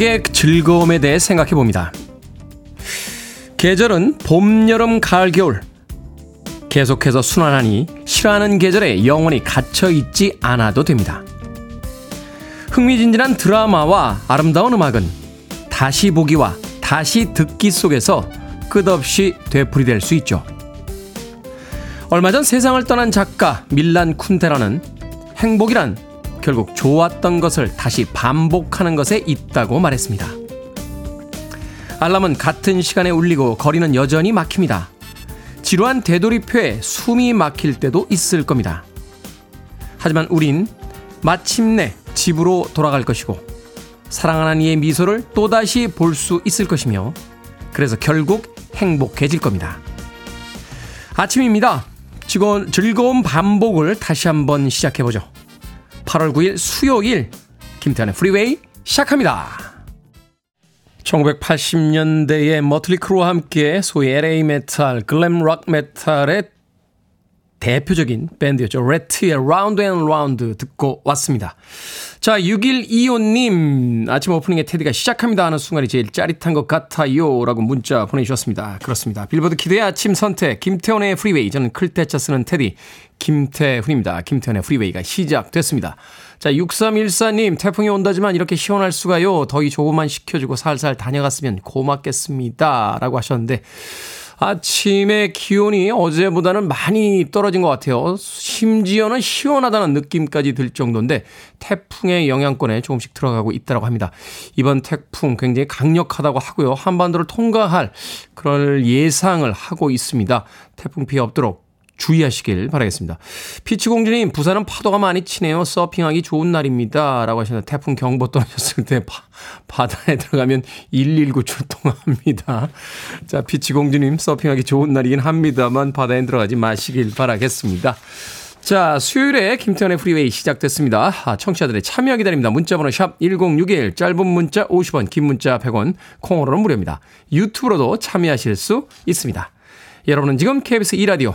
반복의 즐거움에 대해 생각해 봅니다. 계절은 봄, 여름, 가을, 겨울. 계속해서 순환하니 싫어하는 계절에 영원히 갇혀 있지 않아도 됩니다. 흥미진진한 드라마와 아름다운 음악은 다시 보기와 다시 듣기 속에서 끝없이 되풀이될 수 있죠. 얼마 전 세상을 떠난 작가 밀란 쿤테라는 행복이란 결국 좋았던 것을 다시 반복하는 것에 있다고 말했습니다. 알람은 같은 시간에 울리고 거리는 여전히 막힙니다. 지루한 되돌이표에 숨이 막힐 때도 있을 겁니다. 하지만 우린 마침내 집으로 돌아갈 것이고 사랑하는 이의 미소를 또다시 볼 수 있을 것이며 그래서 결국 행복해질 겁니다. 아침입니다. 즐거운, 반복을 다시 한번 시작해보죠. 8월 9일 수요일 김태훈의 프리웨이 시작합니다. 1980년대의 머틀리 크루와 함께 소위 LA 메탈, glam 록 메탈의 대표적인 밴드였죠. 래트의 Round and Round 듣고 왔습니다. 자, 6125님, 아침 오프닝에 테디가 시작합니다 하는 순간이 제일 짜릿한 것 같아요. 라고 문자 보내주셨습니다. 그렇습니다. 빌보드 kid의 아침 선택, 김태훈의 프리웨이. 저는 클테차 쓰는 테디, 김태훈입니다. 김태훈의 프리웨이가 시작됐습니다. 자, 6314님, 태풍이 온다지만 이렇게 시원할 수가요. 더위 조금만 식혀주고 살살 다녀갔으면 고맙겠습니다. 라고 하셨는데, 아침에 기온이 어제보다는 많이 떨어진 것 같아요. 심지어는 시원하다는 느낌까지 들 정도인데 태풍의 영향권에 조금씩 들어가고 있다고 합니다. 이번 태풍 굉장히 강력하다고 하고요. 한반도를 통과할 그럴 예상을 하고 있습니다. 태풍 피해 없도록 주의하시길 바라겠습니다. 피치공주님, 부산은 파도가 많이 치네요. 서핑하기 좋은 날입니다. 라고 하셨는데, 태풍 경보 떨어졌을 때 바, 바다에 들어가면 119 출동합니다. 자, 피치공주님, 서핑하기 좋은 날이긴 합니다만, 바다에 들어가지 마시길 바라겠습니다. 자, 수요일에 김태훈의 프리웨이 시작됐습니다. 아, 청취자들의 참여 기다립니다. 문자번호 샵 1061, 짧은 문자 50원, 긴 문자 100원, 콩으로는 무료입니다. 유튜브로도 참여하실 수 있습니다. 여러분은 지금 KBS 2라디오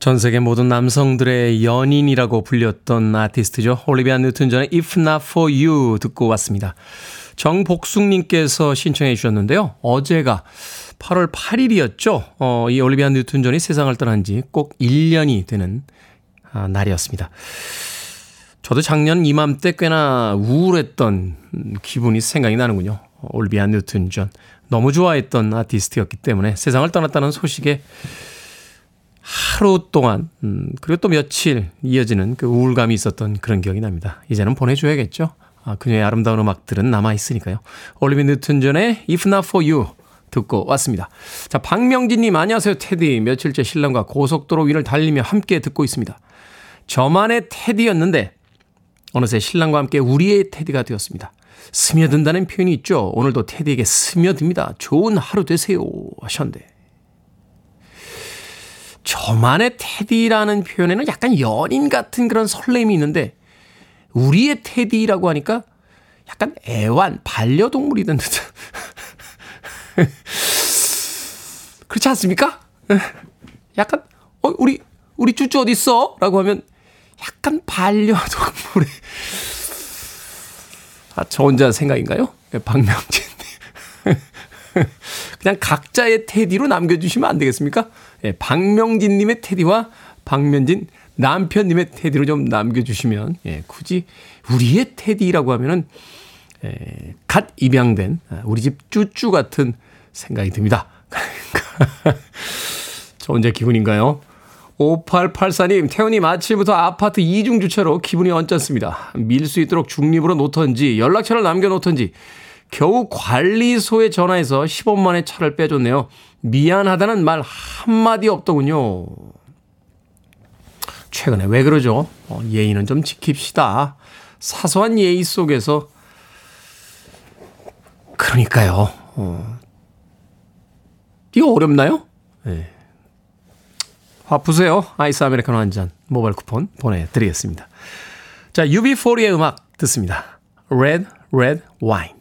전 세계 모든 남성들의 연인이라고 불렸던 아티스트죠. 올리비아 뉴튼 존의 If Not For You 듣고 왔습니다. 정복숙님께서 신청해 주셨는데요. 어제가 8월 8일이었죠. 어, 이 올리비아 뉴튼 존이 세상을 떠난 지 꼭 1년이 되는 아, 날이었습니다. 저도 작년 이맘때 꽤나 우울했던 기분이 생각이 나는군요. 올비아 뉴튼 존. 너무 좋아했던 아티스트였기 때문에 세상을 떠났다는 소식에 하루 동안, 음, 그리고 또 며칠 이어지는 그 우울감이 있었던 그런 기억이 납니다. 이제는 보내줘야겠죠. 아, 그녀의 아름다운 음악들은 남아 있으니까요. 올리비 뉴튼 존의 If Not For You 듣고 왔습니다. 자, 박명진님, 안녕하세요, 테디. 며칠째 신랑과 고속도로 위를 달리며 함께 듣고 있습니다. 저만의 테디였는데, 어느새 신랑과 함께 우리의 테디가 되었습니다. 스며든다는 표현이 있죠. 오늘도 테디에게 스며듭니다. 좋은 하루 되세요. 하셨는데. 저만의 테디라는 표현에는 약간 연인 같은 그런 설렘이 있는데, 우리의 테디라고 하니까 약간 애완, 반려동물이 된 듯한. 그렇지 않습니까? 약간, 어, 우리, 우리 쭈쭈 어딨어? 라고 하면 약간 반려동물의. 아, 저 혼자 생각인가요? 네, 박명진. 그냥 각자의 테디로 남겨주시면 안 되겠습니까? 예, 박명진님의 테디와 박면진 남편님의 테디로 좀 남겨주시면, 예, 굳이 우리의 테디라고 하면은, 예, 갓 입양된 아, 우리 집 쭈쭈 같은 생각이 듭니다. 저 혼자 기분인가요? 5884님, 태훈님 아침부터 아파트 이중 주차로 기분이 언짢습니다. 밀 수 있도록 중립으로 놓던지 연락처를 남겨놓던지 겨우 관리소에 전화해서 10원 만에 차를 빼줬네요. 미안하다는 말 한마디 없더군요. 최근에 왜 그러죠? 어, 예의는 좀 지킵시다. 사소한 예의 속에서 그러니까요. 어. 이거 어렵나요? 네. 화 푸세요. 아이스 아메리카노 한 잔 모바일 쿠폰 보내드리겠습니다. 자, UB40의 음악 듣습니다. Red, Red Wine.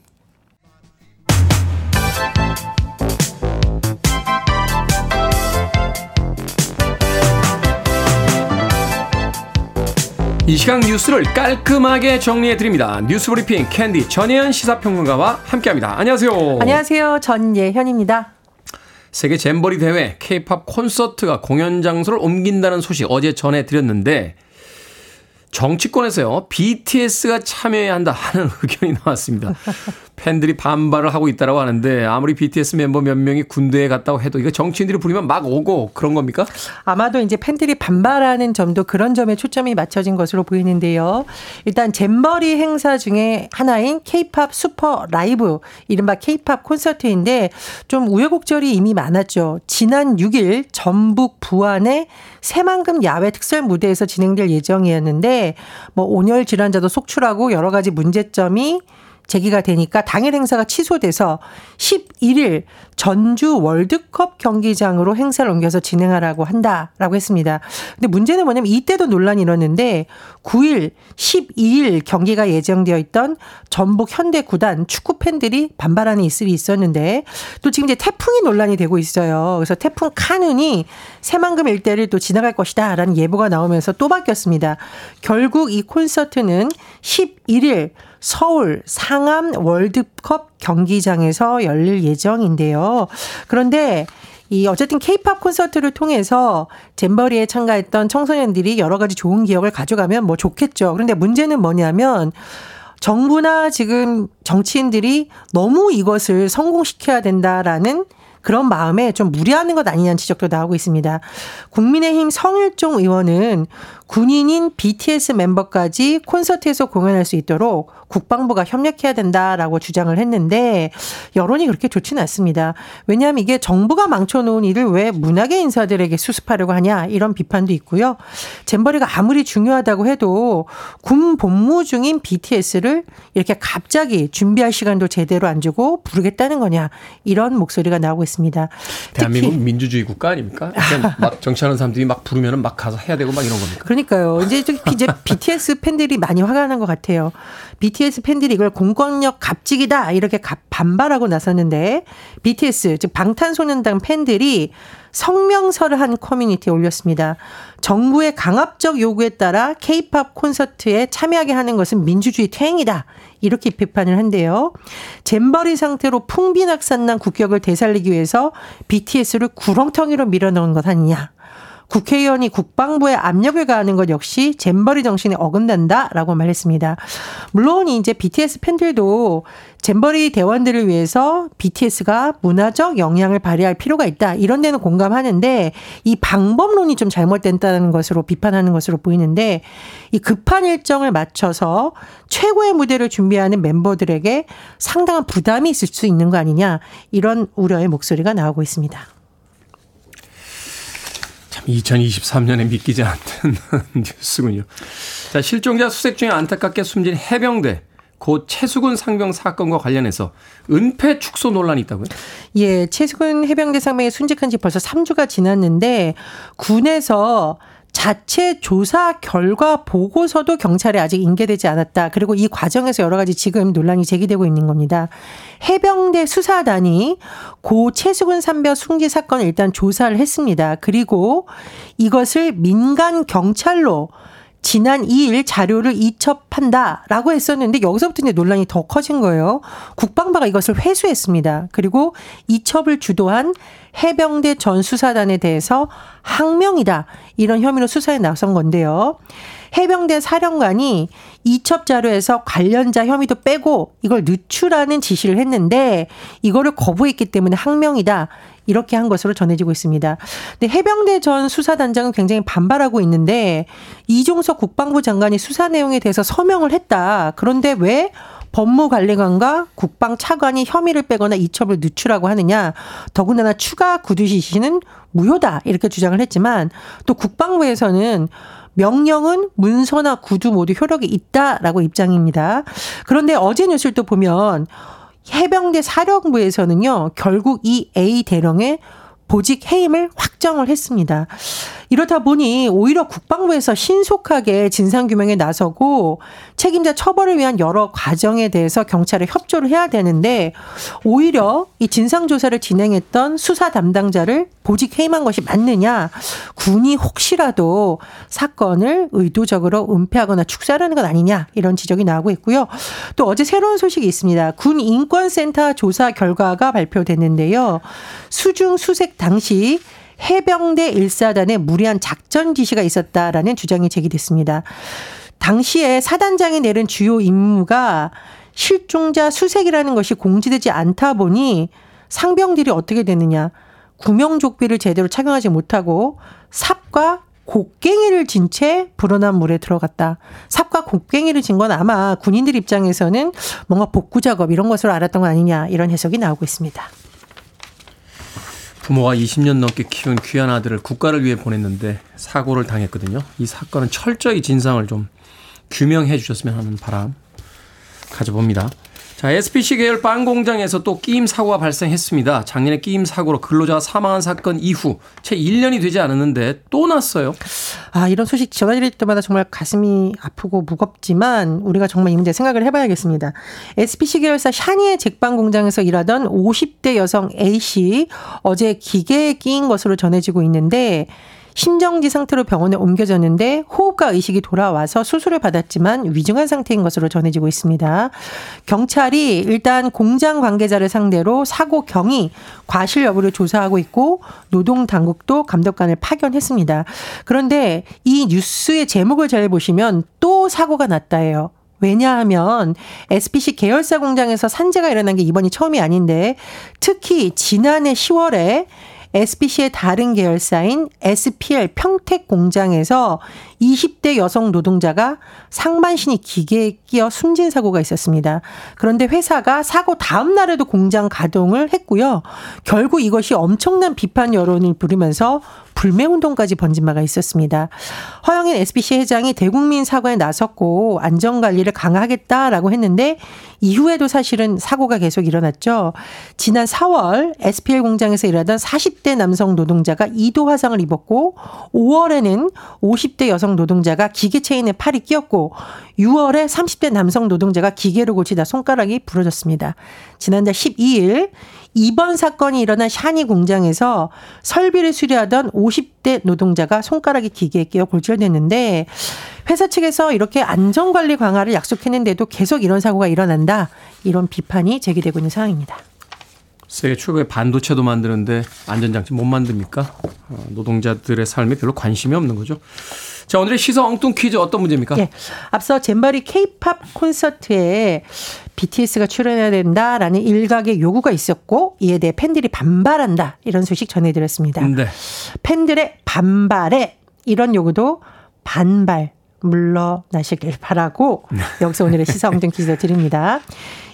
이 시간 뉴스를 깔끔하게 정리해 드립니다. 뉴스 브리핑 캔디 전예현 시사평론가와 함께합니다. 안녕하세요. 안녕하세요. 전예현입니다. 세계 잼버리 대회 K-팝 콘서트가 공연 장소를 옮긴다는 소식 어제 전해 드렸는데 정치권에서요 BTS가 참여해야 한다 하는 의견이 나왔습니다. 팬들이 반발을 하고 있다라고 하는데 아무리 BTS 멤버 몇 명이 군대에 갔다고 해도 이거 정치인들이 부르면 막 오고 그런 겁니까? 아마도 이제 팬들이 반발하는 점도 그런 점에 초점이 맞춰진 것으로 보이는데요. 일단 잼버리 행사 중에 하나인 K-팝 슈퍼 라이브, 이른바 K-팝 콘서트인데 좀 우여곡절이 이미 많았죠. 지난 6일 전북 부안의 새만금 야외 특설 무대에서 진행될 예정이었는데 뭐 온열 질환자도 속출하고 여러 가지 문제점이 제기가 되니까 당일 행사가 취소돼서 11일 전주 월드컵 경기장으로 행사를 옮겨서 진행하라고 한다라고 했습니다. 근데 문제는 뭐냐면 이때도 논란이 일었는데 9일, 12일 경기가 예정되어 있던 전북 현대 구단 축구 팬들이 반발하는 이슬이 있었는데 또 지금 이제 태풍이 논란이 되고 있어요. 그래서 태풍 카눈이 새만금 일대를 또 지나갈 것이다라는 예보가 나오면서 또 바뀌었습니다. 결국 이 콘서트는 11일 서울 상암 월드컵 경기장에서 열릴 예정인데요. 그런데 이 어쨌든 케이팝 콘서트를 통해서 잼버리에 참가했던 청소년들이 여러 가지 좋은 기억을 가져가면 뭐 좋겠죠. 그런데 문제는 뭐냐면 정부나 지금 정치인들이 너무 이것을 성공시켜야 된다라는 그런 마음에 좀 무리하는 것 아니냐는 지적도 나오고 있습니다. 국민의힘 성일종 의원은 군인인 BTS 멤버까지 콘서트에서 공연할 수 있도록 국방부가 협력해야 된다라고 주장을 했는데 여론이 그렇게 좋지는 않습니다. 왜냐하면 이게 정부가 망쳐놓은 일을 왜 문화계 인사들에게 수습하려고 하냐 이런 비판도 있고요. 잼버리가 아무리 중요하다고 해도 군 복무 중인 BTS를 이렇게 갑자기 준비할 시간도 제대로 안 주고 부르겠다는 거냐 이런 목소리가 나오고 있습니다. 대한민국 민주주의 국가 아닙니까? 막 정치하는 사람들이 막 부르면 막 가서 해야 되고 막 이런 겁니까? 그러니까요. 이제 좀 이제 BTS 팬들이 많이 화가 난 것 같아요. BTS 팬들이 이걸 공권력 갑질이다 이렇게 갑- 반발하고 나섰는데 BTS 즉 방탄소년단 팬들이 성명서를 한 커뮤니티에 올렸습니다. 정부의 강압적 요구에 따라 K-팝 콘서트에 참여하게 하는 것은 민주주의 퇴행이다. 이렇게 비판을 한대요. 잼버리 상태로 풍비낙산난 국격을 되살리기 위해서 BTS를 구렁텅이로 밀어넣은 것 아니냐. 국회의원이 국방부에 압력을 가하는 것 역시 잼버리 정신에 어긋난다라고 말했습니다. 물론 이제 BTS 팬들도 잼버리 대원들을 위해서 BTS가 문화적 영향을 발휘할 필요가 있다. 이런 데는 공감하는데 이 방법론이 좀 잘못된다는 것으로 비판하는 것으로 보이는데 이 급한 일정을 맞춰서 최고의 무대를 준비하는 멤버들에게 상당한 부담이 있을 수 있는 거 아니냐. 이런 우려의 목소리가 나오고 있습니다. 참 2023년에 믿기지 않는 뉴스군요. 자, 실종자 수색 중에 안타깝게 숨진 해병대 고 최수근 상병 사건과 관련해서 은폐 축소 논란이 있다고요? 예, 최수근 해병대 상병이 순직한 지 벌써 3주가 지났는데 군에서 자체 조사 결과 보고서도 경찰에 아직 인계되지 않았다. 그리고 이 과정에서 여러 가지 지금 논란이 제기되고 있는 겁니다. 해병대 수사단이 고 최수근 상병 승지 사건을 일단 조사를 했습니다. 그리고 이것을 민간 경찰로 지난 2일 자료를 이첩한다라고 했었는데 여기서부터 이제 논란이 더 커진 거예요. 국방부가 이것을 회수했습니다. 그리고 이첩을 주도한 해병대 전 수사단에 대해서 항명이다. 이런 혐의로 수사에 나선 건데요. 해병대 사령관이 이첩 자료에서 관련자 혐의도 빼고 이걸 늦추라는 지시를 했는데 이거를 거부했기 때문에 항명이다. 이렇게 한 것으로 전해지고 있습니다. 근데 해병대 전 수사단장은 굉장히 반발하고 있는데 이종석 국방부 장관이 수사 내용에 대해서 서명을 했다. 그런데 왜 법무관리관과 국방차관이 혐의를 빼거나 이첩을 늦추라고 하느냐. 더군다나 추가 구두 지시는 무효다. 이렇게 주장을 했지만 또 국방부에서는 명령은 문서나 구두 모두 효력이 있다라고 입장입니다. 그런데 어제 뉴스를 또 보면 해병대 사령부에서는요, 결국 이 A 대령의 보직 해임을 확정을 했습니다. 이렇다 보니 오히려 국방부에서 신속하게 진상규명에 나서고 책임자 처벌을 위한 여러 과정에 대해서 경찰에 협조를 해야 되는데 오히려 이 진상조사를 진행했던 수사 담당자를 보직 해임한 것이 맞느냐. 군이 혹시라도 사건을 의도적으로 은폐하거나 축사하는 것 아니냐. 이런 지적이 나오고 있고요. 또 어제 새로운 소식이 있습니다. 군 인권센터 조사 결과가 발표됐는데요. 수중 수색 당시 해병대 1사단에 무리한 작전 지시가 있었다라는 주장이 제기됐습니다. 당시에 사단장이 내린 주요 임무가 실종자 수색이라는 것이 공지되지 않다 보니 상병들이 어떻게 됐느냐. 구명조끼를 제대로 착용하지 못하고 삽과 곡괭이를 진 채 불어난 물에 들어갔다. 삽과 곡괭이를 진 건 아마 군인들 입장에서는 뭔가 복구 작업 이런 것으로 알았던 거 아니냐 이런 해석이 나오고 있습니다. 부모가 20년 넘게 키운 귀한 아들을 국가를 위해 보냈는데 사고를 당했거든요. 이 사건은 철저히 진상을 좀 규명해 주셨으면 하는 바람 가져봅니다. 자, SPC 계열 빵 공장에서 또 끼임 사고가 발생했습니다. 작년에 끼임 사고로 근로자가 사망한 사건 이후 채 1년이 되지 않았는데 또 났어요. 아, 이런 소식 전해드릴 때마다 정말 가슴이 아프고 무겁지만 우리가 정말 이 문제 생각을 해봐야겠습니다. SPC 계열사 샤니의 잭빵 공장에서 일하던 50대 여성 A씨 어제 기계에 끼인 것으로 전해지고 있는데 심정지 상태로 병원에 옮겨졌는데 호흡과 의식이 돌아와서 수술을 받았지만 위중한 상태인 것으로 전해지고 있습니다. 경찰이 일단 공장 관계자를 상대로 사고 경위, 과실 여부를 조사하고 있고 노동 당국도 감독관을 파견했습니다. 그런데 이 뉴스의 제목을 잘 보시면 또 사고가 났다예요. 왜냐하면 SPC 계열사 공장에서 산재가 일어난 게 이번이 처음이 아닌데 특히 지난해 10월에 SPC의 다른 계열사인 SPL 평택 공장에서 20대 여성 노동자가 상반신이 기계에 끼어 숨진 사고가 있었습니다. 그런데 회사가 사고 다음 날에도 공장 가동을 했고요. 결국 이것이 엄청난 비판 여론을 부르면서 불매 운동까지 번진 바가 있었습니다. 허영인 SBC 회장이 대국민 사과에 나섰고 안전 관리를 강화하겠다라고 했는데 이후에도 사실은 사고가 계속 일어났죠. 지난 4월 SPL 공장에서 일하던 40대 남성 노동자가 2도 화상을 입었고 5월에는 50대 여성 노동자가 기계 체인에 팔이 끼었고 6월에 30대 남성 노동자가 기계로 고치다 손가락이 부러졌습니다. 지난달 12일 이번 사건이 일어난 샤니 공장에서 설비를 수리하던 50대 노동자가 손가락이 기계에 끼어 골절됐는데 회사 측에서 이렇게 안전관리 강화를 약속했는데도 계속 이런 사고가 일어난다. 이런 비판이 제기되고 있는 상황입니다. 세계 최고의 반도체도 만드는데 안전장치 못 만듭니까? 어, 노동자들의 삶에 별로 관심이 없는 거죠. 자, 오늘의 시사 엉뚱 퀴즈 어떤 문제입니까? 예. 앞서 잼버리 케이팝 콘서트에 BTS가 출연해야 된다라는 일각의 요구가 있었고 이에 대해 팬들이 반발한다. 이런 소식 전해드렸습니다. 네. 팬들의 반발에 이런 요구도 반발 물러나시길 바라고 여기서 오늘의 시사 엉뚱 퀴즈 드립니다.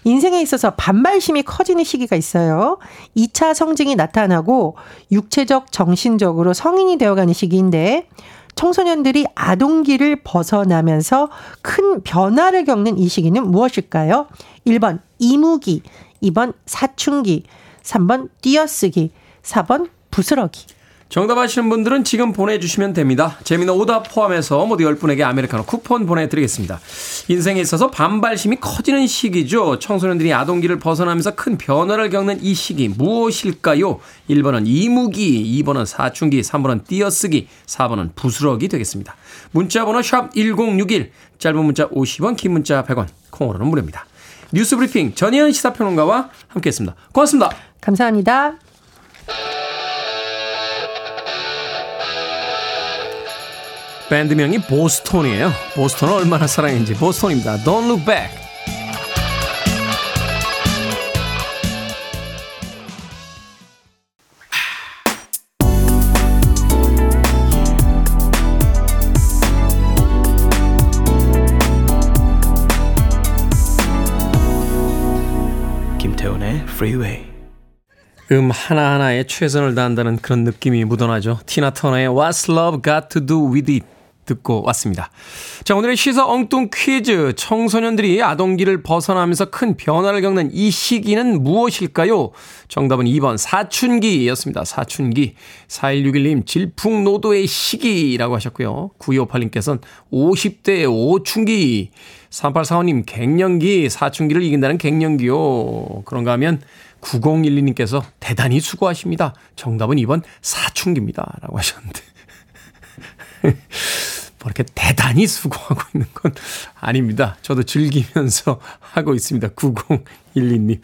인생에 있어서 반발심이 커지는 시기가 있어요. 2차 성징이 나타나고 육체적, 정신적으로 성인이 되어가는 시기인데 청소년들이 아동기를 벗어나면서 큰 변화를 겪는 이 시기는 무엇일까요? 1번 이무기, 2번 사춘기, 3번 띄어쓰기, 4번 부스러기. 정답 아시는 분들은 지금 보내주시면 됩니다. 재미는 오답 포함해서 모두 10분에게 아메리카노 쿠폰 보내드리겠습니다. 인생에 있어서 반발심이 커지는 시기죠. 청소년들이 아동기를 벗어나면서 큰 변화를 겪는 이 시기 무엇일까요? 1번은 이무기, 2번은 사춘기, 3번은 띄어쓰기, 4번은 부스러기 되겠습니다. 문자번호 샵 1061, 짧은 문자 50원, 긴 문자 100원, 콩으로는 무료입니다. 뉴스 브리핑 전희연 시사평론가와 함께했습니다. 고맙습니다. 감사합니다. 밴드명이 보스톤이에요. 보스톤을 얼마나 사랑했는지 보스톤입니다. Don't look back. Freeway. 음 하나하나에 최선을 다한다는 그런 느낌이 묻어나죠. 티나 터너의 What's Love Got to Do With It 듣고 왔습니다. 자, 오늘의 시사 엉뚱 퀴즈. 청소년들이 아동기를 벗어나면서 큰 변화를 겪는 이 시기는 무엇일까요? 정답은 2번 사춘기였습니다. 사춘기. 4161님 질풍노도의 시기라고 하셨고요. 9258님께서는 50대의 오춘기. 3845님 갱년기. 사춘기를 이긴다는 갱년기요. 그런가 하면 9012님께서 대단히 수고하십니다. 정답은 2번 사춘기입니다. 라고 하셨는데. 뭐 이렇게 대단히 수고하고 있는 건 아닙니다. 저도 즐기면서 하고 있습니다. 9012님.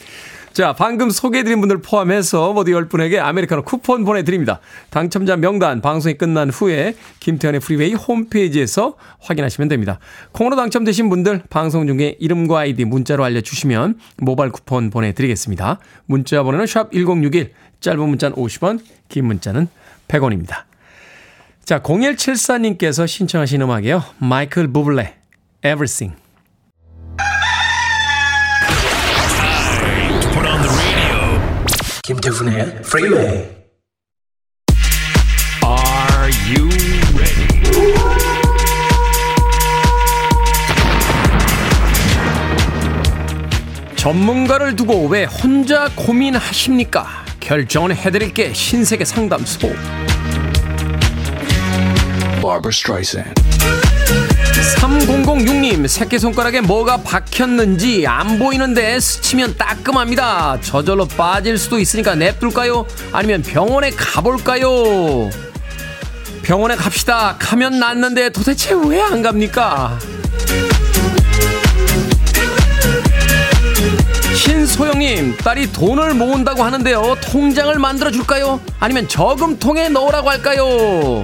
자, 방금 소개해드린 분들 포함해서 모두 10분에게 아메리카노 쿠폰 보내드립니다. 당첨자 명단 방송이 끝난 후에 김태현의 프리웨이 홈페이지에서 확인하시면 됩니다. 콩으로 당첨되신 분들 방송 중에 이름과 아이디 문자로 알려주시면 모바일 쿠폰 보내드리겠습니다. 문자 번호는 샵 1061 짧은 문자는 50원 긴 문자는 100원입니다. 자, 0174님께서 신청하신 음악이요. 마이클 부블레, Everything. 김태훈의 Freeway. Are you ready? 전문가를 두고 왜 혼자 고민하십니까? 결정은 해드릴게 신세계 상담소. Barbara Streisand. 3006님, 새끼손가락에 뭐가 박혔는지 안 보이는데 스치면 따끔합니다. 저절로 빠질 수도 있으니까 냅둘까요? 아니면 병원에 가볼까요? 병원에 갑시다. 가면 낫는데 도대체 왜 안 갑니까? 신소영님, 딸이 돈을 모은다고 하는데요. 통장을 만들어 줄까요? 아니면 저금통에 넣으라고 할까요?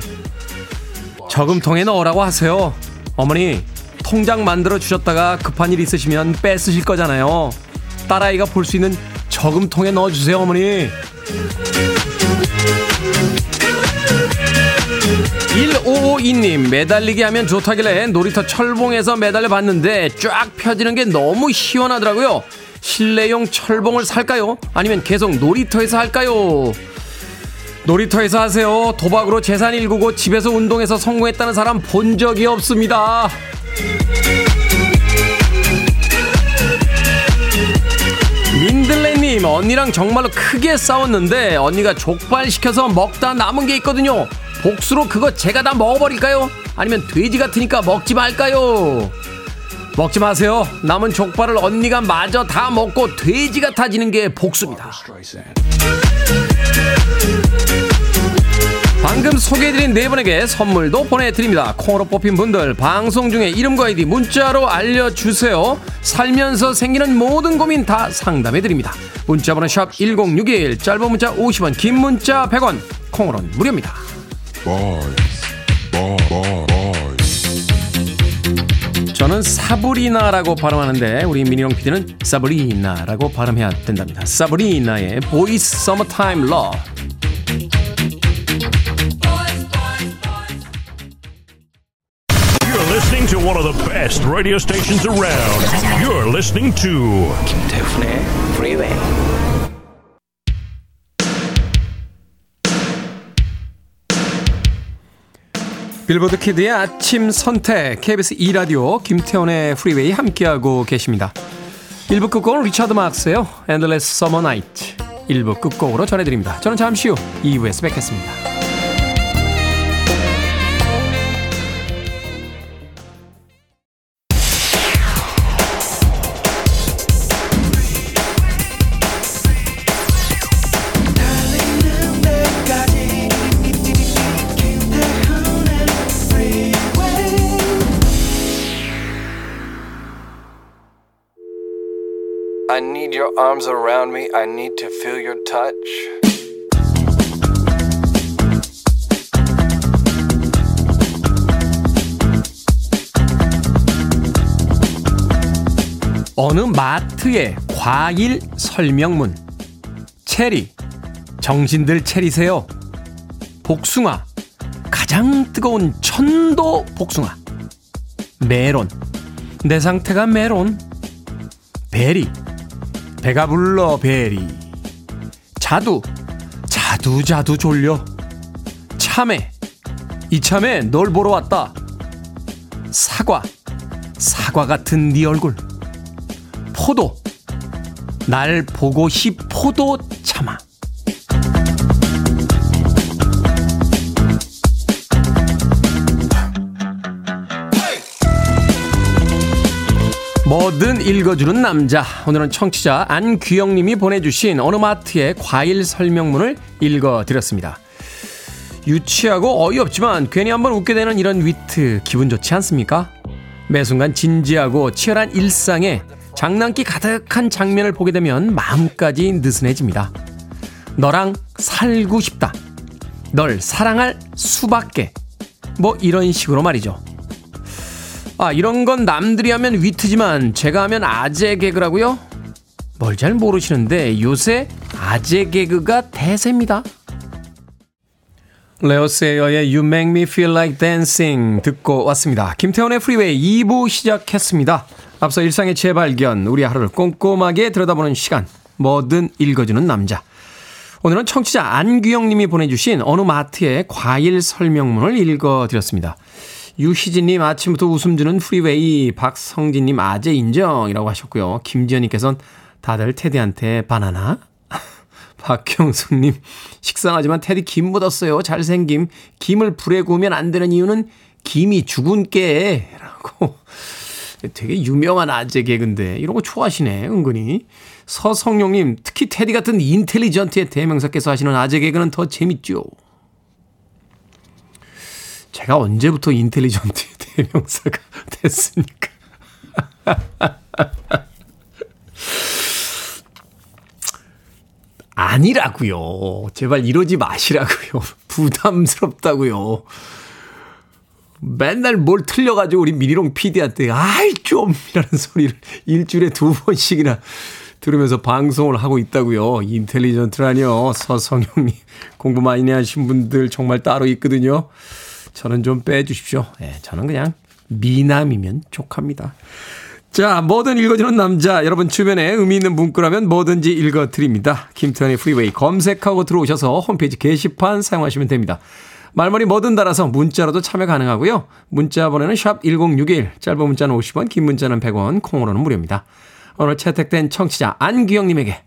저금통에 넣으라고 하세요. 어머니, 통장 만들어 주셨다가 급한 일 있으시면 뺏으실 거잖아요. 딸아이가 볼 수 있는 저금통에 넣어주세요, 어머니. 1552님, 매달리기 하면 좋다길래 놀이터 철봉에서 매달려 봤는데 쫙 펴지는 게 너무 시원하더라고요. 실내용 철봉을 살까요? 아니면 계속 놀이터에서 할까요? 놀이터에서 하세요. 도박으로 재산 일구고 집에서 운동해서 성공했다는 사람 본 적이 없습니다. 민들레님, 언니랑 정말로 크게 싸웠는데 언니가 족발 시켜서 먹다 남은 게 있거든요. 복수로 그거 제가 다 먹어버릴까요? 아니면 돼지 같으니까 먹지 말까요? 먹지 마세요. 남은 족발을 언니가 마저 다 먹고 돼지 같아지는 게 복수입니다. 방금 소개해드린 네 분에게 선물도 보내드립니다. 콩으로 뽑힌 분들 방송 중에 이름과 아이디 문자로 알려주세요. 살면서 생기는 모든 고민 다 상담해드립니다. 문자번호 샵 1061 짧은 문자 50원 긴 문자 100원 콩으로는 무료입니다. 저는 사브리나라고 발음하는데 우리 미니롱 PD는 사브리나라고 발음해야 된답니다. 사브리나의 Boys Summertime Love You're listening to one of the best radio stations around. You're listening to 김태훈의 Freeway. 빌보드 kid의 아침 선택 KBS 2 라디오 김태훈의 프리웨이 함께하고 계십니다. 1부 끝곡은 리차드 마크스예요. Endless Summer Night. 1부 끝곡으로 전해드립니다. 저는 잠시 후 2부에서 뵙겠습니다. Your arms around me. I need to feel your touch. 어느 마트의 과일 설명문. 체리. 정신들 체리세요. 복숭아. 가장 뜨거운 천도 복숭아. 메론. 내 상태가 메론. 베리. 배가 불러 베리. 자두. 자두 자두 졸려. 참외. 이참에 널 보러 왔다. 사과. 사과 같은 네 얼굴. 포도. 날 보고 싶어도 참아 뭐든 읽어주는 남자. 오늘은 청취자 안규영님이 보내주신 어느 마트의 과일 설명문을 읽어드렸습니다. 유치하고 어이없지만 괜히 한번 웃게 되는 이런 위트 기분 좋지 않습니까? 매 순간 진지하고 치열한 일상에 장난기 가득한 장면을 보게 되면 마음까지 느슨해집니다. 너랑 살고 싶다. 널 사랑할 수밖에. 뭐 이런 식으로 말이죠. 아, 이런 건 남들이 하면 위트지만 제가 하면 아재 개그라고요? 뭘 잘 모르시는데 요새 아재 개그가 대세입니다. 레오 세이어의 You Make Me Feel Like Dancing 듣고 왔습니다. 김태훈의 프리웨이 2부 시작했습니다. 앞서 일상의 재발견, 우리 하루를 꼼꼼하게 들여다보는 시간, 뭐든 읽어주는 남자. 오늘은 청취자 안규영 님이 보내주신 어느 마트의 과일 설명문을 읽어드렸습니다. 유희진님 아침부터 웃음 주는 프리웨이 박성진님 아재 인정이라고 하셨고요. 김지연님께서는 다들 테디한테 바나나? 박형숙님 식상하지만 테디 김 묻었어요. 잘생김. 김을 불에 구우면 안 되는 이유는 김이 죽은 깨 라고 되게 유명한 아재 개그인데 이런 거 좋아하시네 은근히. 서성용님 특히 테디 같은 인텔리전트의 대명사께서 하시는 아재 개그는 더 재밌죠. 제가 언제부터 인텔리전트의 대명사가 됐습니까? 아니라고요. 제발 이러지 마시라고요. 부담스럽다고요. 맨날 뭘 틀려가지고 우리 미니롱 PD한테 아이 좀 이라는 소리를 일주일에 두 번씩이나 들으면서 방송을 하고 있다고요. intelligent라뇨. 서성형님 공부 많이 하신 분들 정말 따로 있거든요. 저는 좀 빼주십시오. 예, 저는 그냥 미남이면 족합니다. 자, 뭐든 읽어주는 남자. 여러분 주변에 의미 있는 문구라면 뭐든지 읽어드립니다. 김태훈의 프리웨이 검색하고 들어오셔서 홈페이지 게시판 사용하시면 됩니다. 말머리 뭐든 달아서 문자로도 참여 가능하고요. 문자 번호는 샵 1061, 짧은 문자는 50원, 긴 문자는 100원, 콩으로는 무료입니다. 오늘 채택된 청취자 안기영님에게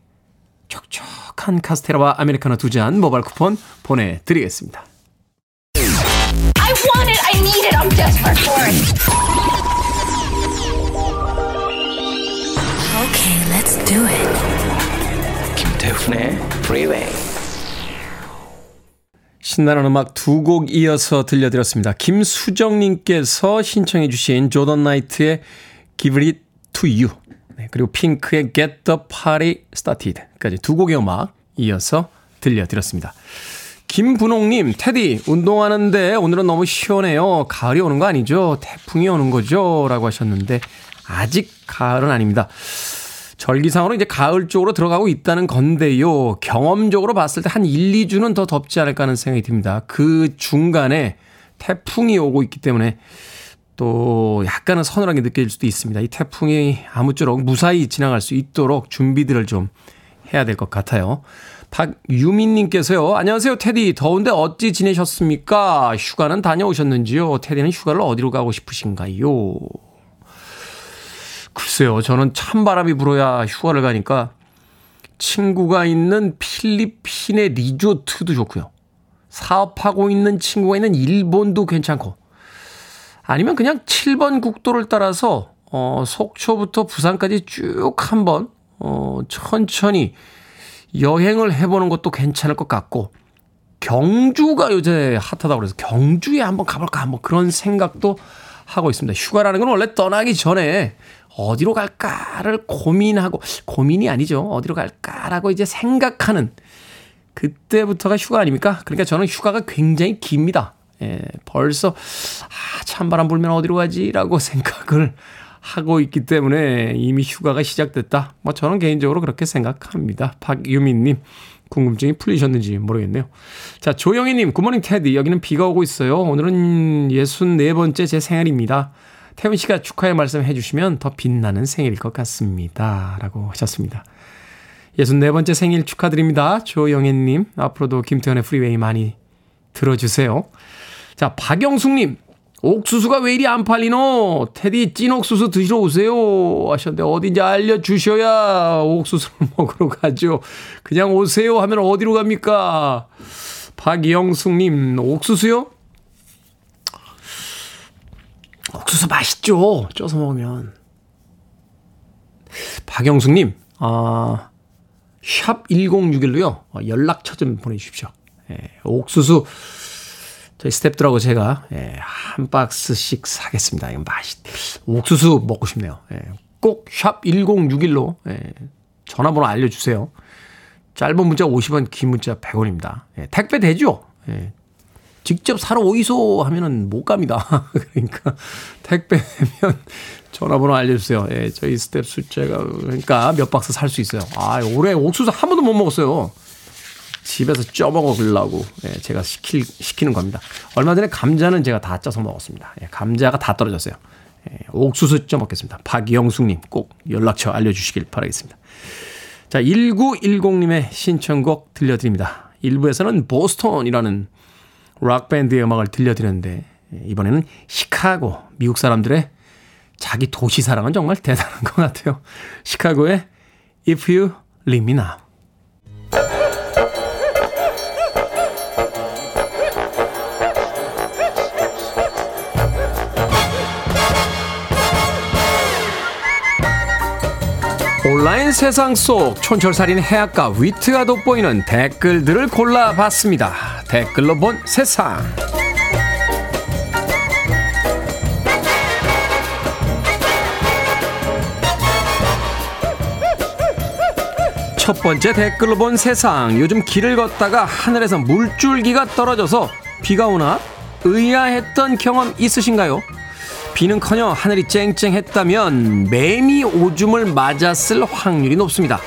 촉촉한 카스테라와 아메리카노 두 잔 모바일 쿠폰 보내드리겠습니다. I want it. I need it. I'm desperate for it. Okay, let's do it. 김태훈의 프리웨이 신나는 음악 두 곡 이어서 들려드렸습니다. 김수정님께서 신청해주신 조던 나이트의 Give It To You 네, 그리고 핑크의 Get The Party Started까지 두 곡의 음악 이어서 들려드렸습니다. 김분홍님, 테디, 운동하는데 오늘은 너무 시원해요. 가을이 오는 거 아니죠? 태풍이 오는 거죠? 라고 하셨는데, 아직 가을은 아닙니다. 절기상으로 이제 가을 쪽으로 들어가고 있다는 건데요. 경험적으로 봤을 때 한 1, 2주는 더 덥지 않을까 하는 생각이 듭니다. 그 중간에 태풍이 오고 있기 때문에 또 약간은 서늘하게 느껴질 수도 있습니다. 이 태풍이 아무쪼록 무사히 지나갈 수 있도록 준비들을 좀 해야 될 것 같아요. 박유민님께서요. 안녕하세요, 테디. 더운데 어찌 지내셨습니까? 휴가는 다녀오셨는지요? 테디는 휴가를 어디로 가고 싶으신가요? 글쎄요, 저는 찬바람이 불어야 휴가를 가니까 친구가 있는 필리핀의 리조트도 좋고요. 사업하고 있는 친구가 있는 일본도 괜찮고 아니면 그냥 7번 국도를 따라서 어, 속초부터 부산까지 쭉 한번 어, 천천히 여행을 해보는 것도 괜찮을 것 같고 경주가 요새 핫하다고 그래서 경주에 한번 가볼까 한번 그런 생각도 하고 있습니다. 휴가라는 건 원래 떠나기 전에 어디로 갈까를 고민하고 고민이 아니죠. 어디로 갈까라고 이제 생각하는 그때부터가 휴가 아닙니까? 그러니까 저는 휴가가 굉장히 깁니다. 예, 벌써 아, 찬바람 불면 어디로 가지라고 생각을 하고 있기 때문에 이미 휴가가 시작됐다. 뭐 저는 개인적으로 그렇게 생각합니다. 박유민님 궁금증이 풀리셨는지 모르겠네요. 자 조영희님 굿모닝 테디 여기는 비가 오고 있어요. 오늘은 64번째 제 생일입니다. 태훈 씨가 축하의 말씀 해주시면 더 빛나는 생일일 것 같습니다. 라고 하셨습니다. 64번째 생일 축하드립니다. 조영애님, 앞으로도 김태훈의 프리웨이 많이 들어주세요. 자, 박영숙님, 옥수수가 왜 이리 안 팔리노? 테디 찐 옥수수 드시러 오세요. 하셨는데, 어딘지 알려주셔야 옥수수를 먹으러 가죠. 그냥 오세요 하면 어디로 갑니까? 박영숙님, 옥수수요? 옥수수 맛있죠? 쪄서 먹으면. 박영숙님, 아, 샵 1061로요. 연락처 좀 보내주십시오. 예, 옥수수, 저희 스탭들하고 제가, 예, 한 박스씩 사겠습니다. 이거 맛있, 옥수수 먹고 싶네요. 예, 꼭 샵 1061로, 예, 전화번호 알려주세요. 짧은 문자 50원, 긴 문자 100원입니다. 예, 택배 되죠? 예, 직접 사러 오이소 하면은 못 갑니다. 그러니까 택배면 전화번호 알려주세요. 예, 저희 스텝 숫자가 그러니까 몇 박스 살 수 있어요. 아, 올해 옥수수 한 번도 못 먹었어요. 집에서 쪄 먹으려고 예, 제가 시킬, 시키는 겁니다. 얼마 전에 감자는 제가 다 쪄서 먹었습니다. 예, 감자가 다 떨어졌어요. 예, 옥수수 쪄 먹겠습니다. 박영숙님 꼭 연락처 알려주시길 바라겠습니다. 자, 1910님의 신청곡 들려드립니다. 1부에서는 보스턴이라는 락밴드의 음악을 들려드렸는데 이번에는 시카고 미국 사람들의 자기 도시 사랑은 정말 대단한 것 같아요. 시카고의 If You Leave Me Now. 온라인 세상 속 촌철살인 해악과 위트가 돋보이는 댓글들을 골라봤습니다. 댓글로 본 세상. 첫 번째 댓글로 본 세상. 요즘 길을 걷다가 하늘에서 물줄기가 떨어져서 비가 오나 의아했던 경험 있으신가요? 비는커녕 하늘이 쨍쨍했다면 매미 오줌을 맞았을 확률이 높습니다.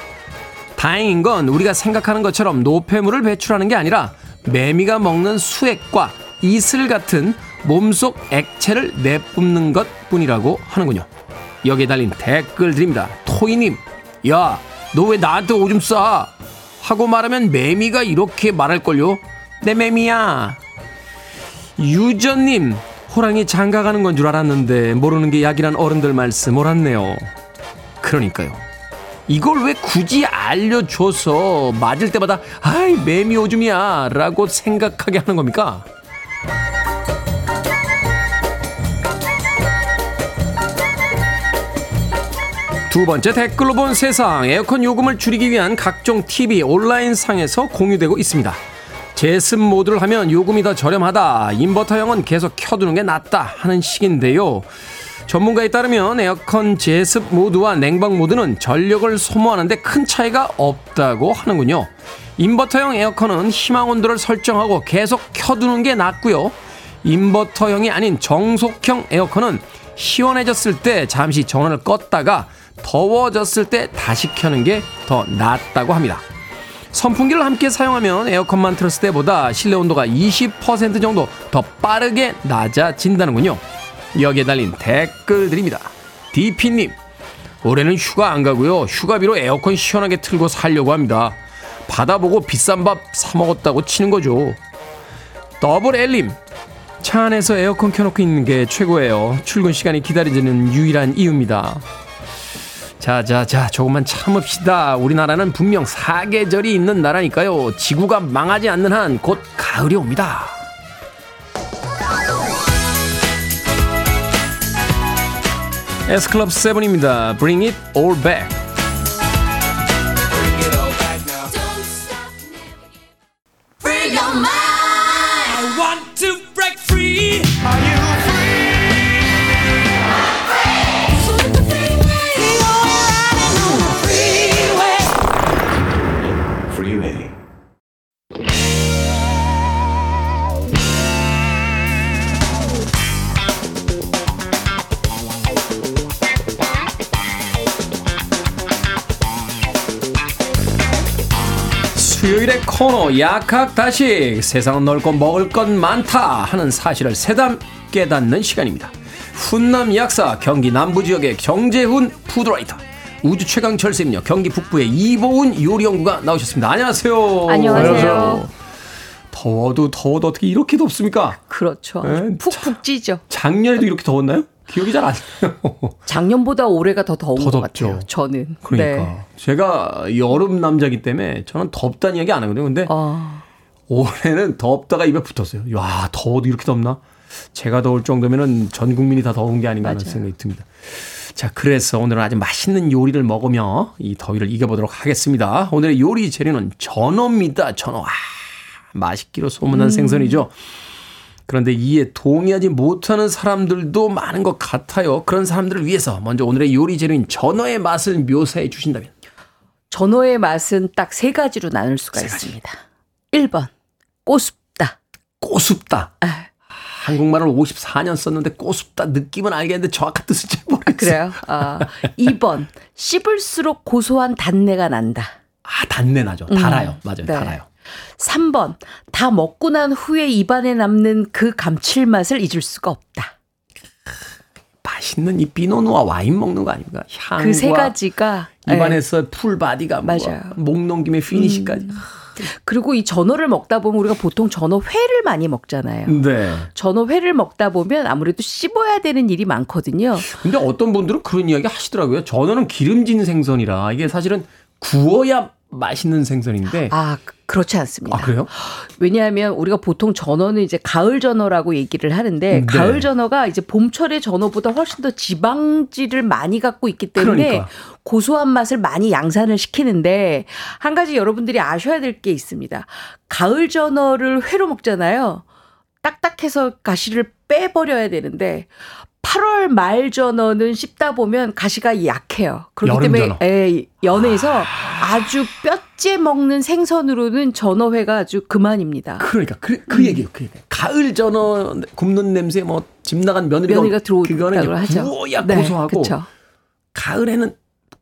다행인 건 우리가 생각하는 것처럼 노폐물을 배출하는 게 아니라 매미가 먹는 수액과 이슬 같은 몸속 액체를 내뿜는 것 뿐이라고 하는군요. 여기에 달린 댓글 드립니다. 토이님, 야, 너 왜 나한테 오줌 싸? 하고 말하면 매미가 이렇게 말할걸요? 내 매미야. 유전님, 호랑이 장가가는 건 줄 알았는데 모르는 게 약이란 어른들 말씀 옳았네요. 그러니까요. 이걸 왜 굳이 알려줘서 맞을 때마다 아이 매미 오줌이야 라고 생각하게 하는 겁니까? 두 번째 댓글로 본 세상 에어컨 요금을 줄이기 위한 각종 TV 온라인 상에서 공유되고 있습니다. 제습 모드를 하면 요금이 더 저렴하다. 인버터형은 계속 켜두는 게 낫다 하는 식인데요. 전문가에 따르면 에어컨 제습 모드와 냉방 모드는 전력을 소모하는데 큰 차이가 없다고 하는군요. 인버터형 에어컨은 희망 온도를 설정하고 계속 켜두는 게 낫고요. 인버터형이 아닌 정속형 에어컨은 시원해졌을 때 잠시 전원을 껐다가 더워졌을 때 다시 켜는 게 더 낫다고 합니다. 선풍기를 함께 사용하면 에어컨만 틀었을 때보다 실내 온도가 20% 정도 더 빠르게 낮아진다는군요. 여기에 달린 댓글들입니다. DP님, 올해는 휴가 안 가고요. 휴가비로 에어컨 시원하게 틀고 살려고 합니다. 받아보고 비싼 밥 사 먹었다고 치는 거죠. 더블 엘림, 차 안에서 에어컨 켜놓고 있는 게 최고예요. 출근 시간이 기다려지는 유일한 이유입니다. 자, 자, 자, 조금만 참읍시다. 우리나라는 분명 사계절이 있는 나라니까요. 지구가 망하지 않는 한 곧 가을이 옵니다. S클럽 7입니다. Bring it all back. 코너 약학다식 세상은 넓고 먹을 것 많다 하는 사실을 새담 깨닫는 시간입니다. 훈남 약사 경기 남부 지역의 정재훈 푸드라이터 우주 최강 철새입니다. 경기 북부의 이보은 요리연구가 나오셨습니다. 안녕하세요. 안녕하세요. 더워도 더워도 어떻게 이렇게 덥습니까? 그렇죠. 네, 푹푹 찌죠. 작년에도 이렇게 더웠나요? 기억이 잘 안 나요. 작년보다 올해가 더 더운 더 것. 같아요. 저는. 그러니까 네. 제가 여름 남자기 때문에 저는 덥다는 이야기 안 하거든요. 근데 어, 올해는 덥다가 입에 붙었어요. 야 더워도 이렇게 덥나? 제가 더울 정도면은 전 국민이 다 더운 게 아닌가 하는 맞아요. 생각이 듭니다. 자, 그래서 오늘은 아주 맛있는 요리를 먹으며 이 더위를 이겨보도록 하겠습니다. 오늘의 요리 재료는 전어입니다. 전어. 아, 맛있기로 소문난 생선이죠. 그런데 이에 동의하지 못하는 사람들도 많은 것 같아요. 그런 사람들을 위해서 먼저 오늘의 요리 재료인 전어의 맛을 묘사해 주신다면 전어의 맛은 딱 세 가지로 나눌 수가 세 가지. 있습니다. 1번 꼬숩다. 꼬숩다. 아, 한국말을 54년 썼는데 꼬숩다 느낌은 알겠는데 정확한 뜻은 잘 모르겠어요. 그래요? 아, 2번 씹을수록 고소한 단내가 난다. 아, 단내 나죠. 달아요. 맞아요. 네. 달아요. 3번 다 먹고 난 후에 입안에 남는 그 감칠맛을 잊을 수가 없다. 맛있는 이 비노누아 와인 먹는 거 아닙니까? 향과 그 세 가지가 예. 입안에서 full body가 맞아요. 목 넘김의 피니시까지. 그리고 이 전어를 먹다 보면 우리가 보통 전어 회를 많이 먹잖아요. 네. 전어 회를 먹다 보면 아무래도 씹어야 되는 일이 많거든요. 근데 어떤 분들은 그런 이야기 하시더라고요. 전어는 기름진 생선이라 이게 사실은 구워야 맛있는 생선인데. 아, 그- 그렇지 않습니다. 아, 그래요? 왜냐하면 우리가 보통 전어는 이제 가을 전어라고 얘기를 하는데 네. 가을 전어가 이제 봄철의 전어보다 훨씬 더 지방질을 많이 갖고 있기 때문에 그러니까. 고소한 맛을 많이 양산을 시키는데 한 가지 여러분들이 아셔야 될 게 있습니다. 가을 전어를 회로 먹잖아요. 딱딱해서 가시를 빼버려야 되는데 8월 말 전어는 씹다 보면 가시가 약해요. 그렇기 때문에 전어. 예, 연해에서 아 주 뼈째 먹는 생선으로는 전어회가 아주 그만입니다. 그러니까 그, 그 얘기예요. 그 얘기. 가을 전어 굽는 냄새 뭐 집 나간 며느리가 며느리가 이제 하죠. 구워야 네, 고소하고 그쵸. 가을에는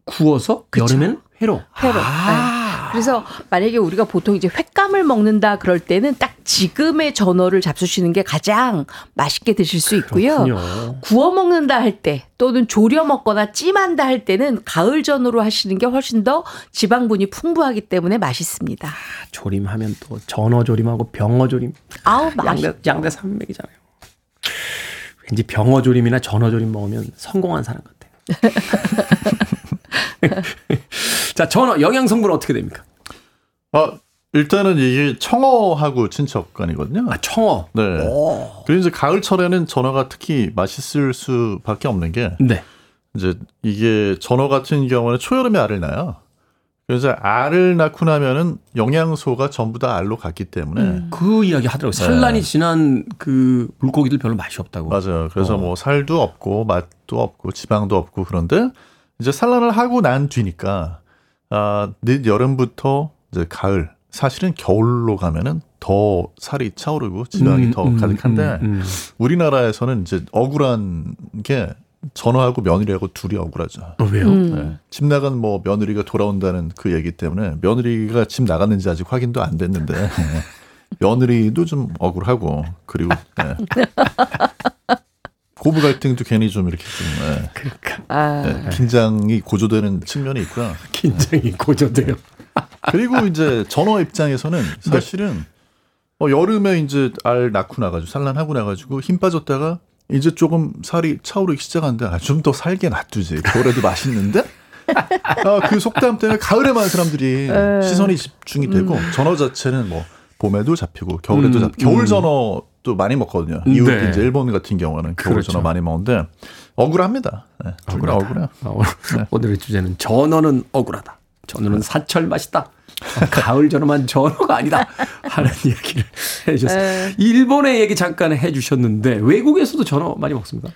구워서 그쵸. 여름에는 회로. 회로. 아. 네. 그래서 만약에 우리가 보통 이제 횟감을 먹는다 그럴 때는 딱 지금의 전어를 잡수시는 게 가장 맛있게 드실 수 있고요. 그렇군요. 구워 먹는다 할 때 또는 조려 먹거나 찜한다 할 때는 가을 전으로 하시는 게 훨씬 더 지방분이 풍부하기 때문에 맛있습니다. 조림하면 또 전어 조림하고 병어 조림. 아우 양대. 양대 산맥이잖아요. 왠지 병어 조림이나 전어 조림 먹으면 성공한 사람 같아요. 자, 전어 영양 성분 어떻게 됩니까? 아, 일단은 이게 청어하고 친척간이거든요. 아, 청어. 네. 오. 그리고 이제 가을철에는 전어가 특히 맛있을 수밖에 없는 게 네. 이제 이게 전어 같은 경우는 초여름에 알을 낳아요. 그래서 알을 낳고 나면은 영양소가 전부 다 알로 갔기 때문에 음. 그 이야기 하더라고요. 산란이 지난 그 물고기들 별로 맛이 없다고. 맞아요. 그래서 어. 뭐 살도 없고 맛도 없고 지방도 없고 그런데 이제 산란을 하고 난 뒤니까 아, 늦 여름부터 이제 가을 사실은 겨울로 가면은 더 살이 차오르고 지방이 음, 더 음, 가득한데 음, 음. 우리나라에서는 이제 억울한 게 전어하고 며느리하고 둘이 억울하죠. 어, 왜요? 음. 네. 집 나간 뭐 며느리가 돌아온다는 그 얘기 때문에 며느리가 집 나갔는지 아직 확인도 안 됐는데 네. 며느리도 좀 억울하고 그리고 네. 고부 갈등도 괜히 좀 이렇게 좀 네. 그러니까 아, 네, 긴장이 고조되는 측면이 있고요. 긴장이 고조돼요. 그리고 이제 전어 입장에서는 사실은 어, 여름에 이제 알 낳고 나가지고 산란하고 나가지고 힘 빠졌다가 이제 조금 살이 차오르기 시작하는데 아, 좀 더 살게 놔두지. 겨울에도 맛있는데? 아, 그 속담 때문에 가을에만 사람들이 시선이 집중이 되고 전어 자체는 뭐 봄에도 잡히고 겨울에도 음, 잡. 겨울 음. 전어 도 많이 먹거든요. 네. 이웃 이제 일본 같은 경우는 겨울 그렇죠. 전어 많이 먹는데 억울합니다. 네, 둘다 억울해요. 아, 오늘, 오늘의 주제는 전어는 억울하다. 전어는 사철 맛이다. 가을 전어만 전어가 아니다. 하는 이야기를 해주셨어요. 일본의 얘기 잠깐 해주셨는데 외국에서도 전어 많이 먹습니까?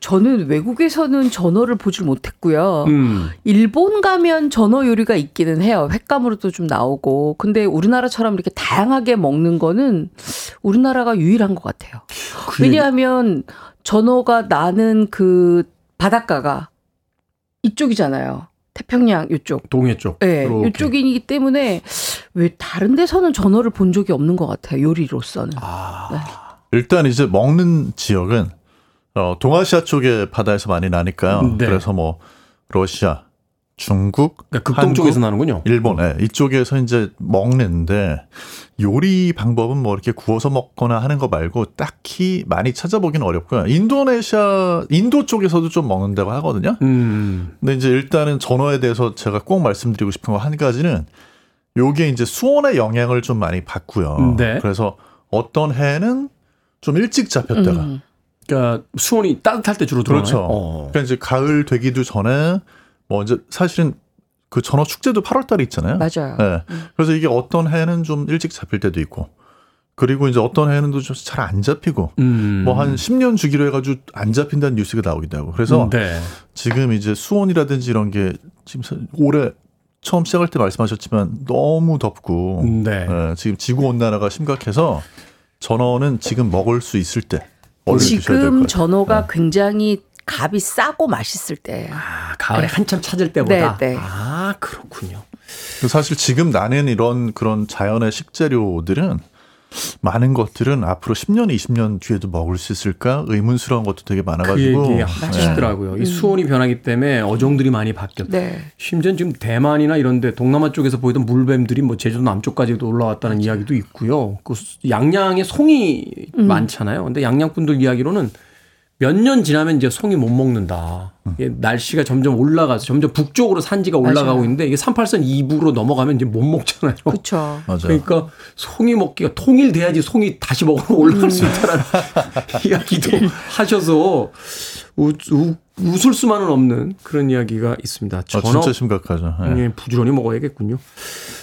저는 외국에서는 전어를 보질 못했고요. 음. 일본 가면 전어 요리가 있기는 해요. 횟감으로도 좀 나오고. 근데 우리나라처럼 이렇게 다양하게 먹는 거는 우리나라가 유일한 것 같아요. 그 왜냐하면 전어가 나는 그 바닷가가 이쪽이잖아요. 태평양 이쪽. 동해 쪽. 네, 이렇게. 이쪽이기 때문에 왜 다른 데서는 전어를 본 적이 없는 것 같아요. 요리로서는. 아, 일단 이제 먹는 지역은 어, 동아시아 쪽의 바다에서 많이 나니까요. 네. 그래서 뭐 러시아, 중국, 그러니까 극동 쪽에서 한국, 나는군요. 일본, 예, 이쪽에서 이제 먹는데 요리 방법은 뭐 이렇게 구워서 먹거나 하는 거 말고 딱히 많이 찾아보기는 어렵고요. 인도네시아, 인도 쪽에서도 좀 먹는다고 하거든요. 음. 근데 이제 일단은 전어에 대해서 제가 꼭 말씀드리고 싶은 거 한 가지는 요게 이제 수온의 영향을 좀 많이 받고요. 네. 그래서 어떤 해는 좀 일찍 잡혔다가 음. 그러니까 수온이 따뜻할 때 주로 들어오나요? 그렇죠. 어. 그러니까 이제 가을 되기도 전에 뭐 이제 사실은 그 전어 축제도 8월 달에 있잖아요. 맞아요. 네. 그래서 이게 어떤 해는 좀 일찍 잡힐 때도 있고 그리고 이제 어떤 해는 또잘안 잡히고 음. 뭐한 10년 주기로 해가지고 안 잡힌다는 뉴스가 나오기도 하고 그래서 네. 지금 이제 수온이라든지 이런 게 지금 사- 올해 처음 시작할 때 말씀하셨지만 너무 덥고 네. 예, 지금 지구 온난화가 심각해서 전어는 지금 먹을 수 있을 때 지금. 전어가 굉장히 값이 싸고 맛있을 때예요. 아, 가을에 한참 찾을 때보다. 네, 네. 아, 그렇군요. 사실 지금 나는 이런 그런 자연의 식재료들은 많은 것들은 앞으로 10년, 20년 뒤에도 먹을 수 있을까 의문스러운 것도 되게 그 많아가지고 얘기 하시더라고요. 이 수온이 변하기 때문에 어종들이 많이 바뀌었다. 네. 심지어 지금 대만이나 이런데 동남아 쪽에서 보이던 물뱀들이 뭐 제주도 남쪽까지도 올라왔다는 이야기도 있고요. 그 수- 양양에 송이 음. 많잖아요. 근데 양양분들 이야기로는 몇 년 지나면 이제 송이 못 먹는다. 이게 날씨가 점점 올라가서 점점 북쪽으로 산지가 올라가고 맞아요. 있는데 이게 38선 2부로 넘어가면 이제 못 먹잖아요. 그렇죠. 맞아요. 그러니까 송이 먹기가 통일돼야지 송이 다시 먹으러 올라갈 수 있다라는 이야기도 하셔서 우, 우, 웃을 수만은 없는 그런 이야기가 있습니다. 아, 전어 진짜 심각하죠. 예. 예, 부지런히 먹어야겠군요.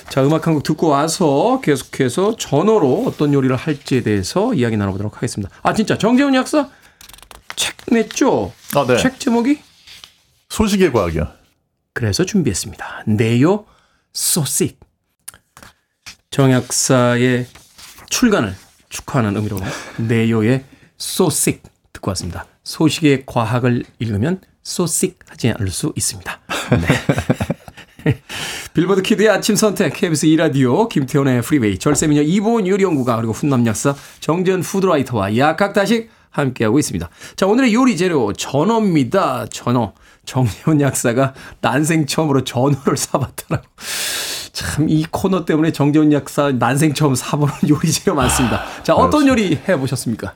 자, 음악 한 곡 듣고 와서 계속해서 전어로 어떤 요리를 할지에 대해서 이야기 나눠보도록 하겠습니다. 아, 진짜 정재훈 약사 책 냈죠? 아, 네. 책 제목이? 소식의 과학이요. 그래서 준비했습니다. Ne-Yo So Sick. 정 약사의 출간을 축하하는 의미로 Ne-Yo의 So Sick 듣고 왔습니다. 소식의 과학을 읽으면 소식 하지 않을 수 있습니다. 네. 빌보드 kid의 아침 선택 KBS 2라디오 김태훈의 프리웨이 절세미녀 이보은 요리연구가 그리고 훈남 약사 정재현 푸드라이터와 약학다식 함께하고 있습니다. 자 오늘의 요리 재료 전어입니다. 전어. 정재훈 약사가 난생 처음으로 전어를 사봤다라고. 참 이 코너 때문에 정재훈 약사 난생 처음 사보는 요리 재료 많습니다. 자 어떤 요리 해보셨습니까?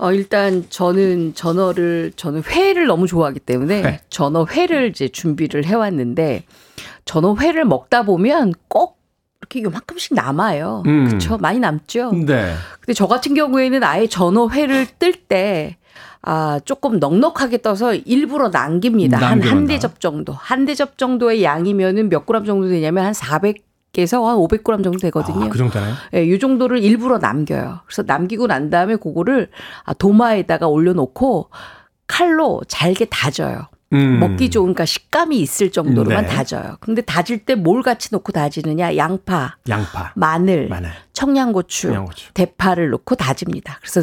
어, 일단 저는 전어를 저는 회를 너무 좋아하기 때문에 회. 전어 회를 이제 준비를 해왔는데 전어 회를 먹다 보면 꼭 이렇게 요만큼씩 남아요. 음. 그렇죠? 많이 남죠. 네. 근데 저 같은 경우에는 아예 전어 회를 뜰 때 아, 조금 넉넉하게 떠서 일부러 남깁니다. 한. 한 대접 정도. 한 대접 정도의 양이면은 몇 그램 정도 되냐면 한 400 에서 한 500g 정도 되거든요. 아, 그 정도나요? 예, 이 정도를 일부러 남겨요. 그래서 남기고 난 다음에 그거를 아, 도마에다가 올려놓고 칼로 잘게 다져요. 음. 먹기 좋은 그러니까 식감이 있을 정도로만 네. 다져요. 근데 다질 때 뭘 같이 넣고 다지느냐? 양파, 양파, 마늘, 마늘, 청양고추, 청양고추. 대파를 넣고 다집니다. 그래서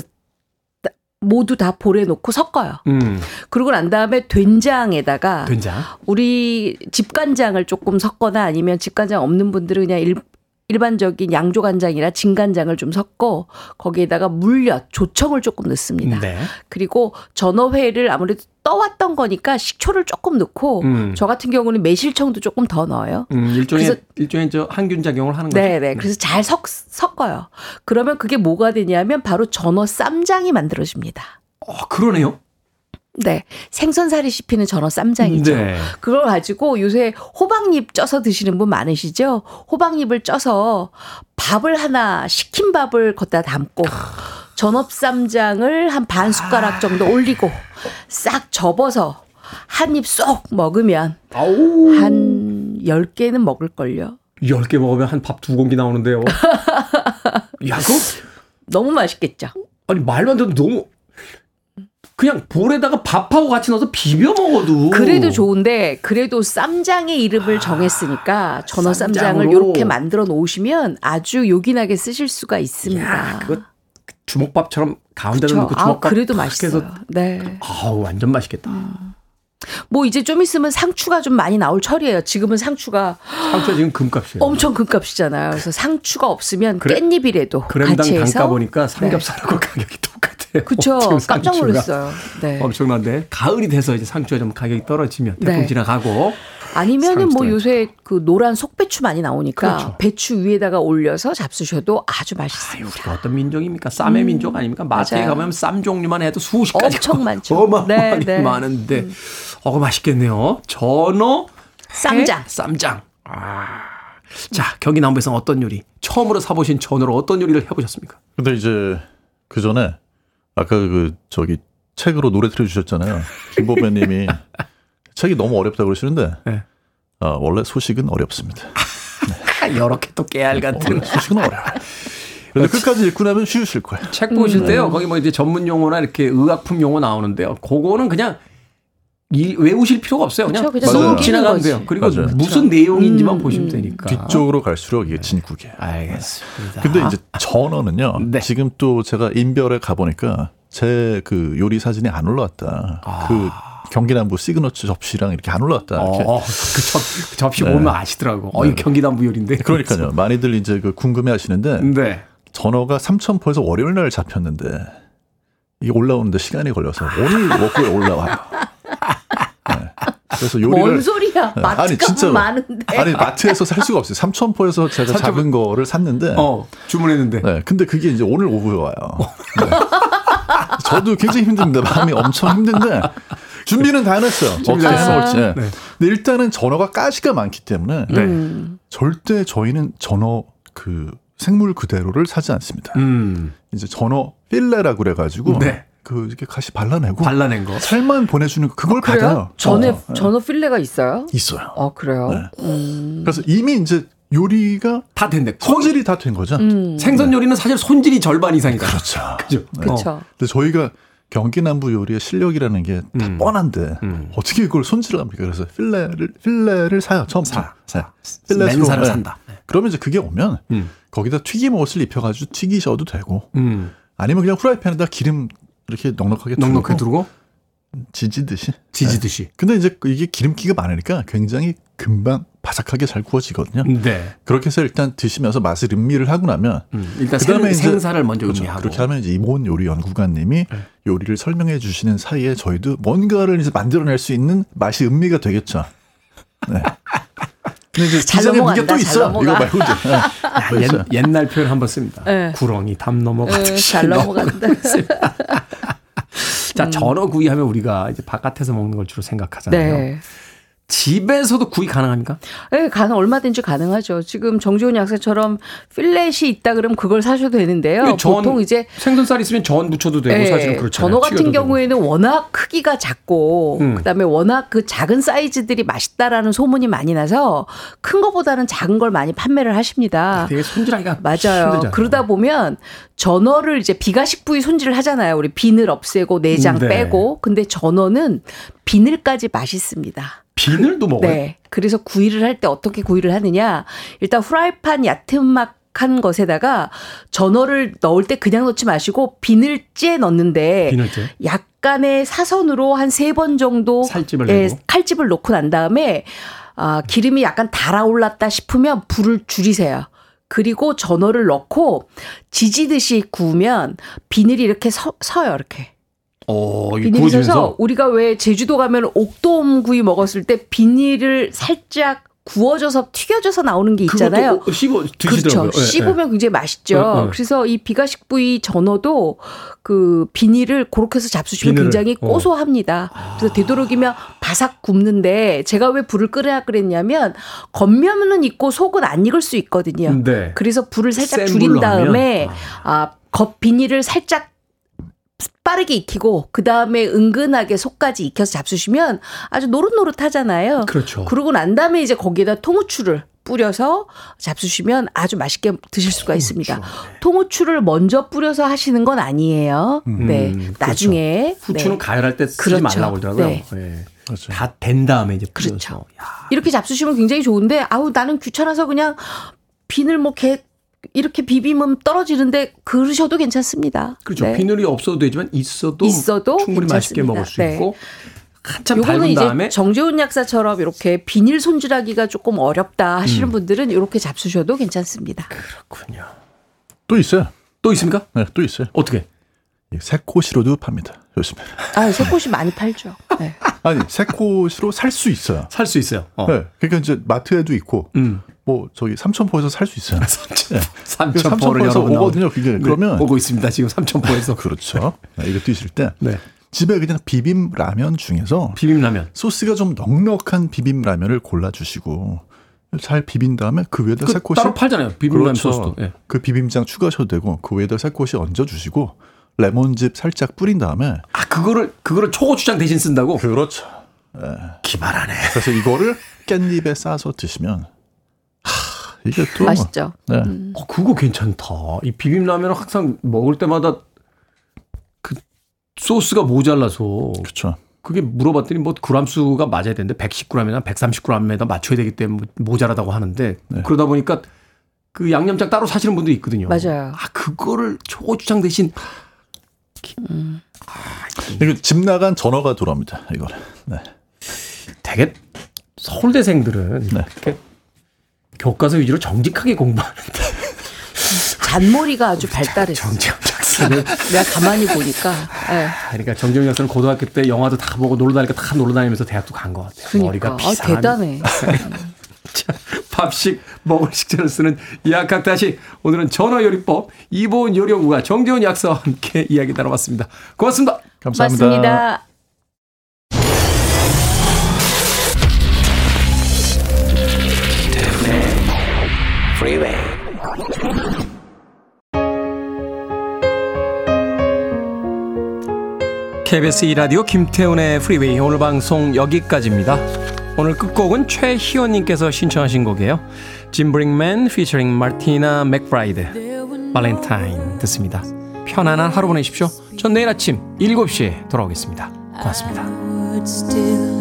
다- 모두 다 볼에 넣고 섞어요. 음. 그러고 난 다음에 된장에다가 된장. 우리 집간장을 조금 섞거나 아니면 집간장 없는 분들은 그냥 일, 일반적인 양조간장이나 진간장을 좀 섞고 거기에다가 물엿, 조청을 조금 넣습니다. 네. 그리고 전어회를 아무래도 떠왔던 거니까 식초를 조금 넣고 음. 저 같은 경우는 매실청도 조금 더 넣어요. 음, 일종의 그래서- 일종의 저 항균 작용을 하는 거죠. 네네. 그래서 잘 섞, 섞어요. 그러면 그게 뭐가 되냐면 바로 전어 쌈장이 만들어집니다. 어, 그러네요. 네. 생선살이 씹히는 전어 쌈장이죠. 네. 그걸 가지고 요새 호박잎 쪄서 드시는 분 많으시죠? 호박잎을 쪄서 밥을 하나, 식힌 밥을 걷다 담고 전업쌈장을 한 반 숟가락 정도 올리고 싹 접어서 한 입 쏙 먹으면 아우. 한 10개는 먹을걸요. 10개 먹으면 한 밥 두 공기 나오는데요. 야, 그거 너무 맛있겠죠? 아니 말만 들어도 너무 그냥 볼에다가 밥하고 같이 넣어서 비벼 먹어도 그래도 좋은데 그래도 쌈장의 이름을 정했으니까 전어 쌈장을. 이렇게 만들어 놓으시면 아주 요긴하게 쓰실 수가 있습니다. 야, 그거 주먹밥처럼 가운데다? 넣고 아, 주먹밥 그래도 탁 맛있어요. 해서 네. 아우 완전 맛있겠다. 뭐 이제 좀 있으면 상추가 좀 많이 나올 철이에요. 지금은 상추가 상추가 지금 금값이에요. 엄청 금값이잖아요. 그래서 상추가 없으면 그래- 깻잎이라도 그램당 같이 해서 단가 보니까 삼겹살하고 가격이 똑같아요. 그쵸. 지금 깜짝. 놀랐어요. 네. 엄청난데 가을이 돼서 이제 상추가 좀 가격이 떨어지면 태풍 네. 지나가고 아니면은 뭐 요새 그 노란 속배추 많이 나오니까 그렇죠. 배추 위에다가 올려서 잡수셔도 아주 맛있습니다. 우리가 어떤 민족입니까? 쌈의 민족 아닙니까? 마트에 맞아요. 가면 쌈 종류만 해도 수십 가지 엄청 많죠. 어마어마하게 네, 네. 많은데 어 맛있겠네요. 전어 쌈장. 회, 쌈장. 아. 자, 경기 남부에서 어떤 요리? 처음으로 사보신 전어로 어떤 요리를 해보셨습니까? 근데 이제 그 전에 아까 그 저기 책으로 노래 틀어주셨잖아요. 김보배님이 책이 너무 어렵다 그러시는데 네. 아, 원래 소식은 어렵습니다. 여러 개또 깨알 같은 원래 소식은 어려워요. 근데 끝까지 읽고 나면 쉬우실 거예요. 책 보실 음. 때요. 거기 뭐 이제 전문 용어나 이렇게 의학품 용어 나오는데요. 그거는 그냥 이, 외우실 필요가 없어요. 그냥, 그쵸, 그냥 지나가면. 돼요. 그리고 맞아요. 무슨 내용인지만 음, 보시면 음. 되니까. 뒤쪽으로 갈수록 이게 진국이에요. 알겠습니다. 근데 이제 전어는요. 네. 지금 또 제가 인별에 가보니까 제 그 요리 사진이 안 올라왔다. 그 경기 남부 시그너처 접시랑 이렇게 안 올라왔다. 이렇게. 어, 그 접, 그 접시 네. 보면 아시더라고. 어, 이 경기남부 요리인데. 그러니까요. 많이들 이제 그 궁금해 하시는데 네. 전어가 삼천포에서 월요일 날 잡혔는데 이게 올라오는데 시간이 걸려서 오늘 목요일 올라와요. 네. 그래서 요리를 뭔 소리야? 네. 마트가 아니, 진짜로. 많은데. 아니 마트에서 살 수가 없어요. 삼천포에서 제가 삼천포- 작은 거를 샀는데 어, 주문했는데. 네, 근데 그게 이제 오늘 오후에 와요. 네. 저도 굉장히 힘듭니다. 마음이 엄청 힘든데 준비는 다 해놨어요. 어떻게. 해놓을지. 네. 네. 근데 일단은 전어가 가시가 많기 때문에 네. 음. 절대 저희는 전어 그 생물 그대로를 사지 않습니다. 음. 이제 전어 필레라고 그래가지고 네. 그 이렇게 가시 발라내고 발라낸 거. 살만 보내주는 거 그걸 받아요. 그래요? 전에 어, 네. 전어 필레가 있어요? 있어요. 어 그래요. 네. 음. 그래서 이미 이제 요리가 다 된대. 손질이 다 된 거죠. 음. 생선 요리는 사실 손질이 절반 이상이다. 그렇죠. 그죠? 그렇죠. 근데 저희가 경기 남부 요리의 실력이라는 게다 음. 뻔한데 음. 어떻게 이걸 손질을 합니까? 그래서 필레를 필레를 사요 처음부터. 사, 사. 네. 필레 맨살을 네. 산다. 네. 그러면 이제 그게 오면 음. 거기다 튀김 옷을 입혀가지고 튀기셔도 되고 음. 아니면 그냥 후라이팬에다 기름 이렇게 넉넉하게 넉넉하게 두르고 지지듯이. 지지듯이. 네. 근데 이제 이게 기름기가 많으니까 굉장히 금방 바삭하게 잘 구워지거든요. 네. 그렇게 해서 일단 드시면서 맛을 음미를 하고 나면 음. 일단 그다음에 생, 생사를 먼저 그렇죠. 음미하고. 그렇게 하면 이제 이모은 요리 연구관님이 요리를 설명해 주시는 사이에 저희도 뭔가를 이제 만들어낼 수 있는 맛이 음미가 되겠죠. 네. 근데 이제 넘어간다, 무게 또잘 있어. 이거 말고 이제. 네. 야. 옛, 옛날 표현 한번 씁니다. 네. 구렁이 담 음, 넘어가듯이 잘 넘어간다. 자, 전어 구이 하면 우리가 이제 바깥에서 먹는 걸 주로 생각하잖아요. 네. 집에서도 구이 가능합니까? 네, 가능 얼마든지 가능하죠. 지금 정지훈 약사처럼 필렛이 있다 그러면 그걸 사셔도 되는데요. 근데 전- 보통 이제 생선살 있으면 전 부쳐도 되고 예, 사실은 그렇잖아요. 전어 같은 튀겨도 되고. 경우에는 워낙 크기가 작고 음. 그다음에 워낙 그 작은 사이즈들이 맛있다라는 소문이 많이 나서 큰 거보다는 작은 걸 많이 판매를 하십니다. 되게 손질하기가 맞아요. 힘들잖아요. 그러다 보면 전어를 이제 비가식 부위 손질을 하잖아요. 우리 비늘 없애고 내장 네. 빼고. 근데 전어는 비늘까지 맛있습니다. 비늘도 먹어요. 네. 그래서 구이를 할 때 어떻게 구이를 하느냐. 일단 후라이팬 얕은막 한 것에다가 전어를 넣을 때 그냥 넣지 마시고 비늘째 넣는데 비늘째. 약간의 사선으로 한 세 번 정도 살집을 예. 칼집을 놓고 난 다음에 아, 기름이 약간 달아올랐다 싶으면 불을 줄이세요. 그리고 전어를 넣고 지지듯이 구우면 비늘이 이렇게 서, 서요 이렇게. 어, 비닐이 서서 우리가 왜 제주도 가면 옥돔구이 먹었을 때 비닐을 살짝 구워져서 튀겨져서 나오는 게 있잖아요. 그것도 씹어 드시더라고요. 그렇죠. 예, 씹으면 굉장히 맛있죠. 예, 예. 그래서 이 비가식 부위 전어도 그 비닐을 그렇게 해서 잡수시면 비늘을, 굉장히 어. 고소합니다. 그래서 되도록이면 바삭 굽는데 제가 왜 불을 끄려 그랬냐면 겉면은 익고 속은 안 익을 수 있거든요. 예. 네. 그래서 불을 살짝 센 줄인 다음에 하면? 아, 겉 비닐을 살짝 빠르게 익히고 그 다음에 은근하게 속까지 익혀서 잡수시면 아주 노릇노릇하잖아요. 그렇죠. 그러고 난 다음에 이제 거기에다 통후추를 뿌려서 잡수시면 아주 맛있게 드실 수가 있습니다. 통후추를 먼저 뿌려서 하시는 건 아니에요. 네, 음, 나중에 그렇죠. 후추는 네. 가열할 때 쓰지 그렇죠. 말라고 그러더라고요. 네. 예. 그렇죠. 다된 다음에 이제 뿌려서. 그렇죠. 야, 이렇게 잡수시면 굉장히 좋은데 아우 나는 귀찮아서 그냥 비늘 뭐 개 이렇게 비비면 떨어지는데 그러셔도 괜찮습니다. 그렇죠. 네. 비늘이 없어도 되지만 있어도, 있어도 충분히 맛있게 괜찮습니다. 먹을 수 네. 있고 한참 요거는 이제 다음에 정재훈 약사처럼 이렇게 비닐 손질하기가 조금 어렵다 음. 하시는 분들은 이렇게 잡수셔도 괜찮습니다. 그렇군요. 또 있어요. 또 있습니까? 네, 또 있어요. 어떻게? 이 새코시로도 팝니다. 요즘에. 아, 새꽃이 많이 팔죠. 네. 아니 새꽃으로 살 수 있어요. 살 수 있어요. 어. 네, 그러니까 이제 마트에도 있고 음. 뭐 저기 삼천포에서 살 수 있어요. 네. 삼천포에서 오거든요. 그게 네, 그러면 오고 있습니다. 지금 삼천포에서. 그렇죠. 네, 이거 뛰실 때 네. 집에 그냥 비빔 라면 중에서 비빔 라면. 소스가 좀 넉넉한 비빔 라면을 골라 주시고 잘 비빈 다음에 그 위에다 그 새꽃이 따로 팔잖아요. 비빔 라면 그렇죠. 소스도. 예. 그 비빔장 추가하셔도 되고 그 위에다 새꽃이 얹어 주시고 레몬즙 살짝 뿌린 다음에 아 그거를 그거를 초고추장 대신 쓴다고? 그렇죠. 기발하네. 그래서 이거를 깻잎에 싸서 드시면 하, 이게 또 맛있죠. 네. 어, 그거 괜찮다. 이 비빔라면을 항상 먹을 때마다 그 소스가 모자라서 그렇죠. 그게 물어봤더니 뭐 그람 수가 맞아야 되는데 110g이나 130g에다 맞춰야 되기 때문에 모자라다고 하는데 네. 그러다 보니까 그 양념장 따로 사시는 분들이 있거든요. 맞아요. 아 그거를 초고추장 대신 이거 집 나간 전화가 돌아옵니다. 이거는. 네. 되게 서울대생들은 네. 이렇게 교과서 위주로 정직하게 공부하는데 잔머리가 아주 발달했어. 정재영 작가는 내가 가만히 보니까. 예. 그러니까 정재영 작가는 고등학교 때 영화도 다 보고 놀러 다니까 다 놀러 다니면서 대학도 간 것 같아요. 그러니까. 머리가 아, 비상한 대단해. 자, 밥식 먹을 식재를 쓰는 약학 다시 오늘은 전화요리법 이보은 요리연구가 정재훈 약사와 함께 이야기 나눠봤습니다. 고맙습니다. 감사합니다. 맞습니다. Freeway. KBS 2라디오 김태훈의 프리웨이 오늘 방송 여기까지입니다. 오늘 끝곡은 최희원님께서 신청하신 곡이에요. Jim Brickman featuring Martina McBride Valentine 듣습니다. 편안한 하루 보내십시오. 전 내일 아침 7시에 돌아오겠습니다. 고맙습니다.